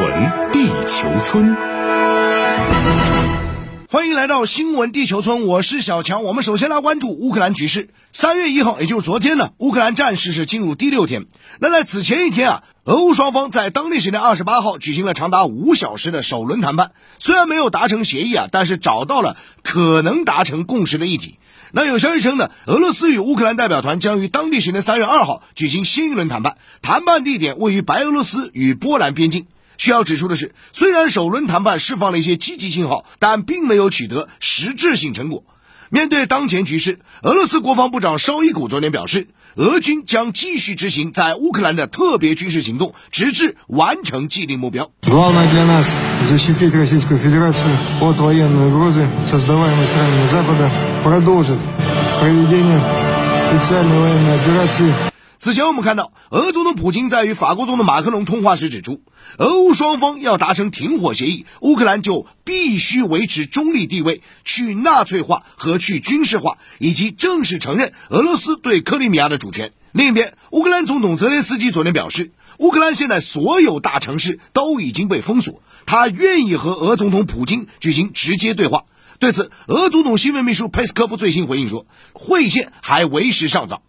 闻地球村，欢迎来到新闻地球村，我是小强。我们首先来关注乌克兰局势。三月一号，也就是昨天呢，乌克兰战事是进入第六天。那在此前一天啊，俄乌双方在当地时间二十八号举行了长达五小时的首轮谈判，虽然没有达成协议啊，但是找到了可能达成共识的议题。那有消息称呢，俄罗斯与乌克兰代表团将于当地时间三月二号举行新一轮谈判，谈判地点位于白俄罗斯与波兰边境。需要指出的是，虽然首轮谈判释放了一些积极信号，但并没有取得实质性成果。面对当前局势，俄罗斯国防部长绍伊古昨天表示，俄军将继续执行在乌克兰的特别军事行动，直至完成既定目标。此前我们看到俄总统普京在与法国总统马克龙通话时指出俄乌双方要达成停火协议乌克兰就必须维持中立地位去纳粹化和去军事化以及正式承认俄罗斯对克里米亚的主权。另一边乌克兰总统泽连斯基昨天表示乌克兰现在所有大城市都已经被封锁他愿意和俄总统普京举行直接对话。对此俄总统新闻秘书佩斯科夫最新回应说会见还为时尚早。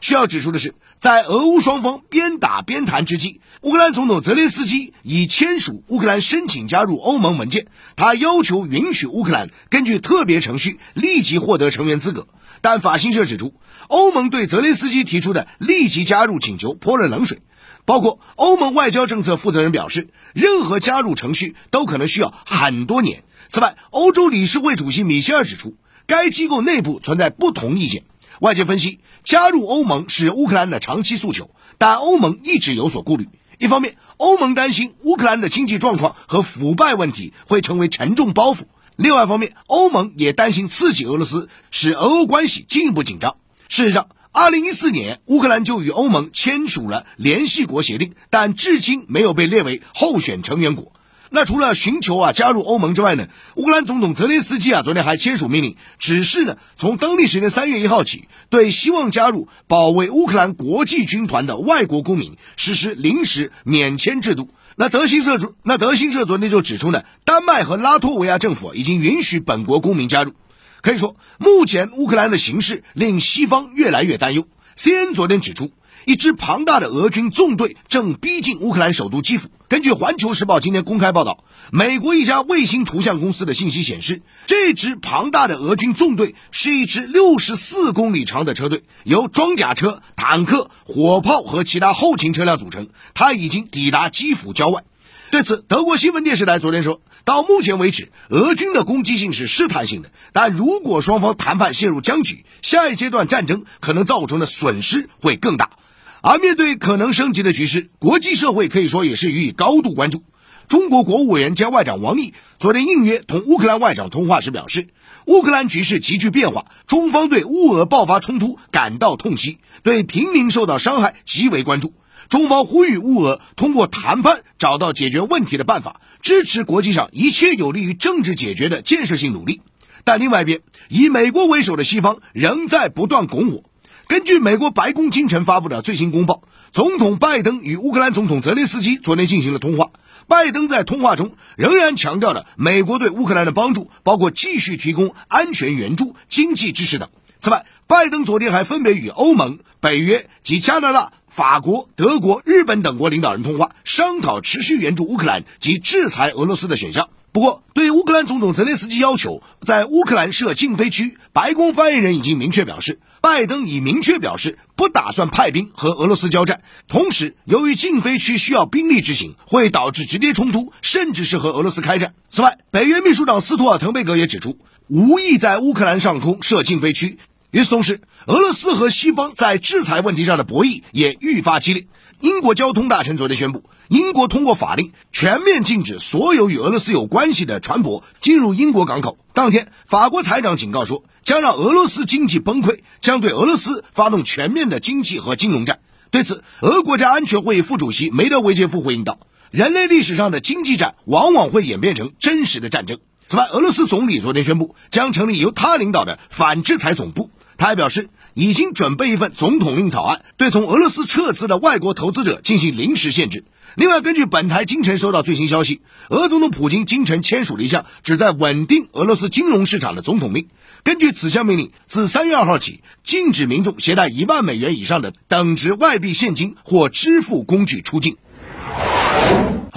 需要指出的是，在俄乌双方边打边谈之际，乌克兰总统泽连斯基已签署乌克兰申请加入欧盟文件，他要求允许乌克兰根据特别程序立即获得成员资格。但法新社指出，欧盟对泽连斯基提出的立即加入请求泼了冷水，包括欧盟外交政策负责人表示，任何加入程序都可能需要很多年。此外，欧洲理事会主席米歇尔指出，该机构内部存在不同意见。外界分析，加入欧盟是乌克兰的长期诉求，但欧盟一直有所顾虑。一方面，欧盟担心乌克兰的经济状况和腐败问题会成为沉重包袱；另外一方面，欧盟也担心刺激俄罗斯，使俄欧关系进一步紧张。事实上，2014年乌克兰就与欧盟签署了联系国协定，但至今没有被列为候选成员国。那除了寻求啊加入欧盟之外呢，乌克兰总统泽连斯基啊昨天还签署命令，指示呢从当地时间三月一号起，对希望加入保卫乌克兰国际军团的外国公民实施临时免签制度。那德新社主那德新社昨天就指出呢，丹麦和拉脱维亚政府已经允许本国公民加入。可以说，目前乌克兰的形势令西方越来越担忧。CNN 昨天指出。一支庞大的俄军纵队正逼近乌克兰首都基辅。根据《环球时报》今天公开报道，美国一家卫星图像公司的信息显示，这支庞大的俄军纵队是一支六十四公里长的车队，由装甲车、坦克、火炮和其他后勤车辆组成。它已经抵达基辅郊外。对此，德国新闻电视台昨天说，到目前为止，俄军的攻击性是试探性的，但如果双方谈判陷入僵局，下一阶段战争可能造成的损失会更大。而面对可能升级的局势，国际社会可以说也是予以高度关注。中国国务委员兼外长王毅昨天应约同乌克兰外长通话时表示，乌克兰局势急剧变化，中方对乌俄爆发冲突感到痛惜，对平民受到伤害极为关注。中方呼吁乌俄通过谈判找到解决问题的办法，支持国际上一切有利于政治解决的建设性努力。但另外一边，以美国为首的西方仍在不断拱火。根据美国白宫清晨发布的最新公报，总统拜登与乌克兰总统泽连斯基昨天进行了通话。拜登在通话中仍然强调了美国对乌克兰的帮助，包括继续提供安全援助、经济支持等。此外，拜登昨天还分别与欧盟、北约及加拿大、法国、德国、日本等国领导人通话，商讨持续援助乌克兰及制裁俄罗斯的选项。不过，对乌克兰总统泽连斯基要求在乌克兰设禁飞区，白宫发言人已经明确表示，拜登已明确表示不打算派兵和俄罗斯交战。同时，由于禁飞区需要兵力执行，会导致直接冲突，甚至是和俄罗斯开战。此外，北约秘书长斯托尔滕贝格也指出，无意在乌克兰上空设禁飞区。与此同时，俄罗斯和西方在制裁问题上的博弈也愈发激烈。英国交通大臣昨天宣布，英国通过法令全面禁止所有与俄罗斯有关系的船舶进入英国港口。当天，法国财长警告说，将让俄罗斯经济崩溃，将对俄罗斯发动全面的经济和金融战。对此，俄国家安全会议副主席梅德韦杰夫回应道：“人类历史上的经济战往往会演变成真实的战争。”此外，俄罗斯总理昨天宣布将成立由他领导的反制裁总部。他还表示，已经准备一份总统令草案，对从俄罗斯撤资的外国投资者进行临时限制。另外，根据本台今晨收到最新消息，俄总统普京今晨签署了一项旨在稳定俄罗斯金融市场的总统令。根据此项命令，自三月二号起，禁止民众携带一万美元以上的等值外币现金或支付工具出境。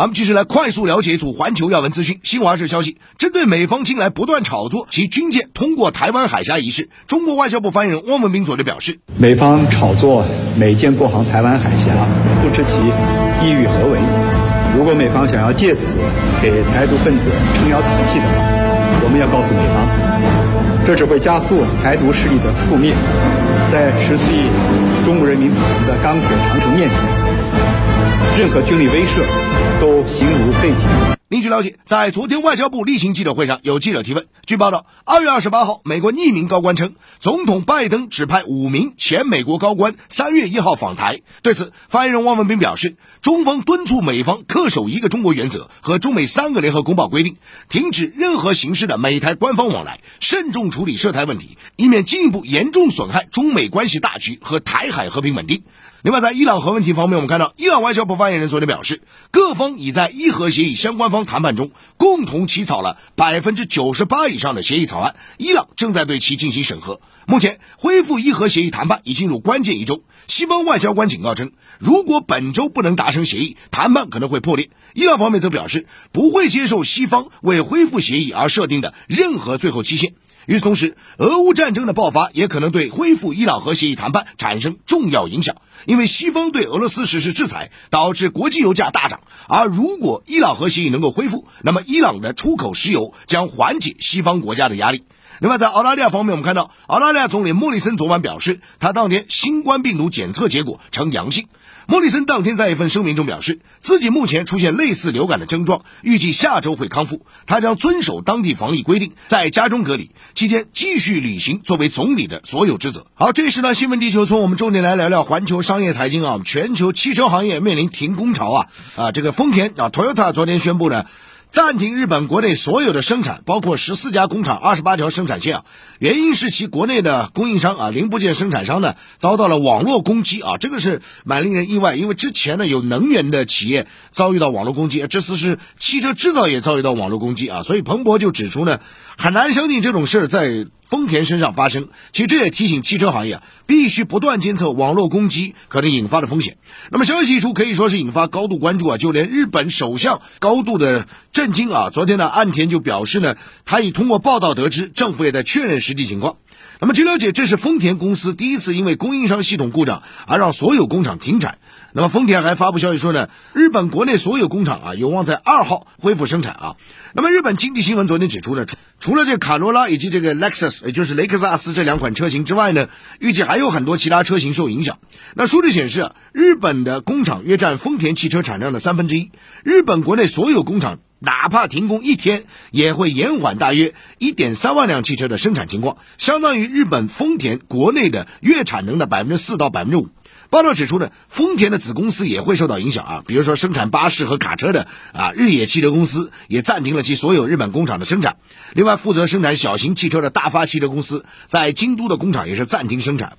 我们继续来快速了解一组环球要闻资讯。新华社消息，针对美方近来不断炒作其军舰通过台湾海峡一事，中国外交部发言人汪文斌昨天表示，美方炒作美舰过航台湾海峡，不知其意欲何为。如果美方想要借此给台独分子撑腰打气的话，我们要告诉美方，这只会加速台独势力的覆灭。在十四亿中国人民组成的钢铁长城面前。任何军力威慑都形如废铁。另据了解，在昨天外交部例行记者会上，有记者提问。据报道，二月二十八号，美国匿名高官称，总统拜登指派五名前美国高官三月一号访台。对此，发言人汪文斌表示，中方敦促美方恪守一个中国原则和中美三个联合公报规定，停止任何形式的美台官方往来，慎重处理涉台问题，以免进一步严重损害中美关系大局和台海和平稳定。另外，在伊朗核问题方面，我们看到伊朗外交部发言人昨天表示，各方已在伊核协议相关方谈判中共同起草了百分之九十八以上的协议草案，伊朗正在对其进行审核。目前，恢复伊核协议谈判已进入关键一周。西方外交官警告称，如果本周不能达成协议，谈判可能会破裂。伊朗方面则表示，不会接受西方为恢复协议而设定的任何最后期限。与此同时，俄乌战争的爆发也可能对恢复伊朗核协议谈判产生重要影响，因为西方对俄罗斯实施制裁，导致国际油价大涨。而如果伊朗核协议能够恢复，那么伊朗的出口石油将缓解西方国家的压力。另外，在澳大利亚方面，我们看到澳大利亚总理莫里森昨晚表示，他当天新冠病毒检测结果呈阳性。莫里森当天在一份声明中表示，自己目前出现类似流感的症状，预计下周会康复。他将遵守当地防疫规定，在家中隔离期间继续履行作为总理的所有职责。好，这时呢，新闻地球村，我们重点来聊聊环球商业财经啊。全球汽车行业面临停工潮啊啊，这个丰田啊，Toyota 昨天宣布呢。暂停日本国内所有的生产，包括十四家工厂、二十八条生产线啊。原因是其国内的供应商啊，零部件生产商呢遭到了网络攻击啊，这个是蛮令人意外。因为之前呢有能源的企业遭遇到网络攻击，这次是汽车制造业遭遇到网络攻击啊。所以彭博就指出呢，很难相信这种事儿在。丰田身上发生，其实这也提醒汽车行业啊，必须不断监测网络攻击可能引发的风险。那么消息一出，可以说是引发高度关注啊，就连日本首相高度的震惊啊。昨天呢，岸田就表示呢，他已通过报道得知，政府也在确认实际情况。那么据了解，这是丰田公司第一次因为供应商系统故障而让所有工厂停产。那么丰田还发布消息说呢，日本国内所有工厂啊有望在二号恢复生产啊。那么日本经济新闻昨天指出呢，除了这卡罗拉以及这个 Lexus，也就是雷克萨斯这两款车型之外呢，预计还有很多其他车型受影响。那数据显示，日本的工厂约占丰田汽车产量的三分之一。日本国内所有工厂哪怕停工一天，也会延缓大约一点三万辆汽车的生产情况，相当于日本丰田国内的月产能的百分之四到百分之五。报道指出呢，丰田的子公司也会受到影响啊，比如说生产巴士和卡车的啊日野汽车公司也暂停了其所有日本工厂的生产。另外，负责生产小型汽车的大发汽车公司在京都的工厂也是暂停生产。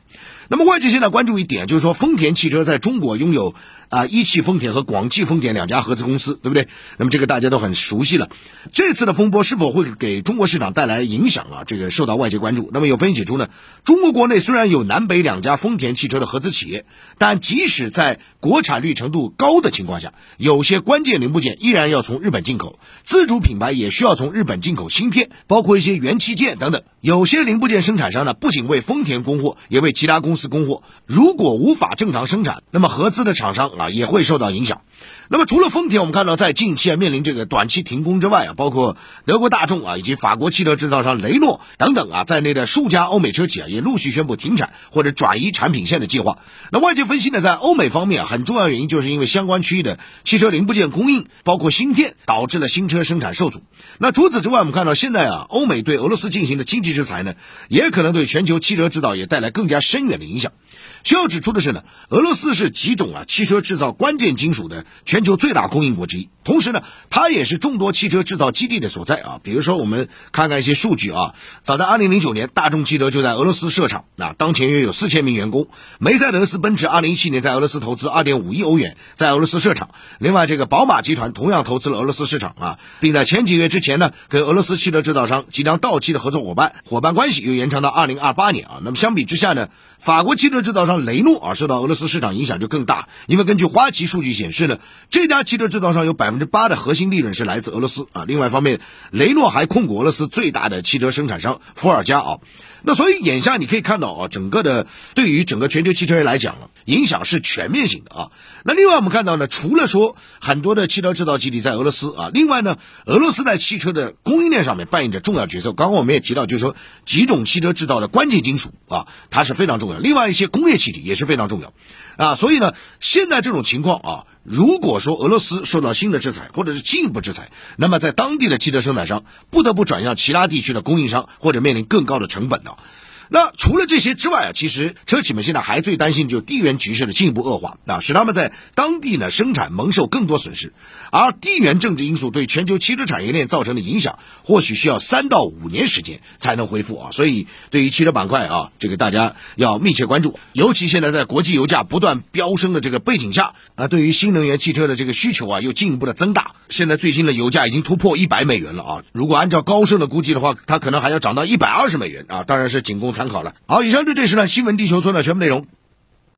那么外界现在关注一点，就是说丰田汽车在中国拥有啊一汽丰田和广汽丰田两家合资公司，对不对？那么这个大家都很熟悉了。这次的风波是否会给中国市场带来影响啊？这个受到外界关注。那么有分析指出呢，中国国内虽然有南北两家丰田汽车的合资企业，但即使在国产率程度高的情况下，有些关键零部件依然要从日本进口，自主品牌也需要从日本进口芯片，包括一些元器件等等。有些零部件生产商呢，不仅为丰田供货，也为其他公司。供货如果无法正常生产，那么合资的厂商啊也会受到影响。那么除了丰田，我们看到在近期啊面临这个短期停工之外啊，包括德国大众啊以及法国汽车制造商雷诺等等啊在内的数家欧美车企啊也陆续宣布停产或者转移产品线的计划。那外界分析呢，在欧美方面啊，很重要原因就是因为相关区域的汽车零部件供应，包括芯片，导致了新车生产受阻。那除此之外，我们看到现在啊，欧美对俄罗斯进行的经济制裁呢，也可能对全球汽车制造业带来更加深远的影响。需要指出的是呢，俄罗斯是几种啊汽车制造关键金属的全球最大供应国之一，同时呢，它也是众多汽车制造基地的所在啊。比如说，我们看看一些数据啊，早在2009年，大众汽车就在俄罗斯设厂，那当前约有4000名员工。梅赛德斯奔驰2017年在俄罗斯投资2.5亿欧元在俄罗斯设厂，另外这个宝马集团同样投资了俄罗斯市场啊，并在前几个月之前呢，跟俄罗斯汽车制造商即将到期的合作伙伴伙伴关系又延长到2028年啊。那么相比之下呢，法国汽车制造商雷诺啊，受到俄罗斯市场影响就更大，因为根据花旗数据显示呢，这家汽车制造商有百分之八的核心利润是来自俄罗斯啊。另外一方面，雷诺还控股俄罗斯最大的汽车生产商伏尔加啊。那所以眼下你可以看到啊，整个的对于整个全球汽车业来讲呢，影响是全面性的啊。那另外我们看到呢，除了说很多的汽车制造基地在俄罗斯啊，另外呢，俄罗斯在汽车的供应链上面扮演着重要角色。刚刚我们也提到，就是说几种汽车制造的关键金属啊，它是非常重要。另外一些工业气体也是非常重要啊。所以呢，现在这种情况啊。如果说俄罗斯受到新的制裁，或者是进一步制裁，那么在当地的汽车生产商不得不转向其他地区的供应商，或者面临更高的成本呢？那除了这些之外啊，其实车企们现在还最担心就地缘局势的进一步恶化啊，使他们在当地呢生产蒙受更多损失，而地缘政治因素对全球汽车产业链造成的影响，或许需要三到五年时间才能恢复啊。所以对于汽车板块啊，这个大家要密切关注，尤其现在在国际油价不断飙升的这个背景下啊，对于新能源汽车的这个需求啊又进一步的增大。现在最新的油价已经突破一百美元了啊，如果按照高盛的估计的话，它可能还要涨到一百二十美元啊，当然是仅供参。参考了。好，以上就这是呢新闻地球村的全部内容。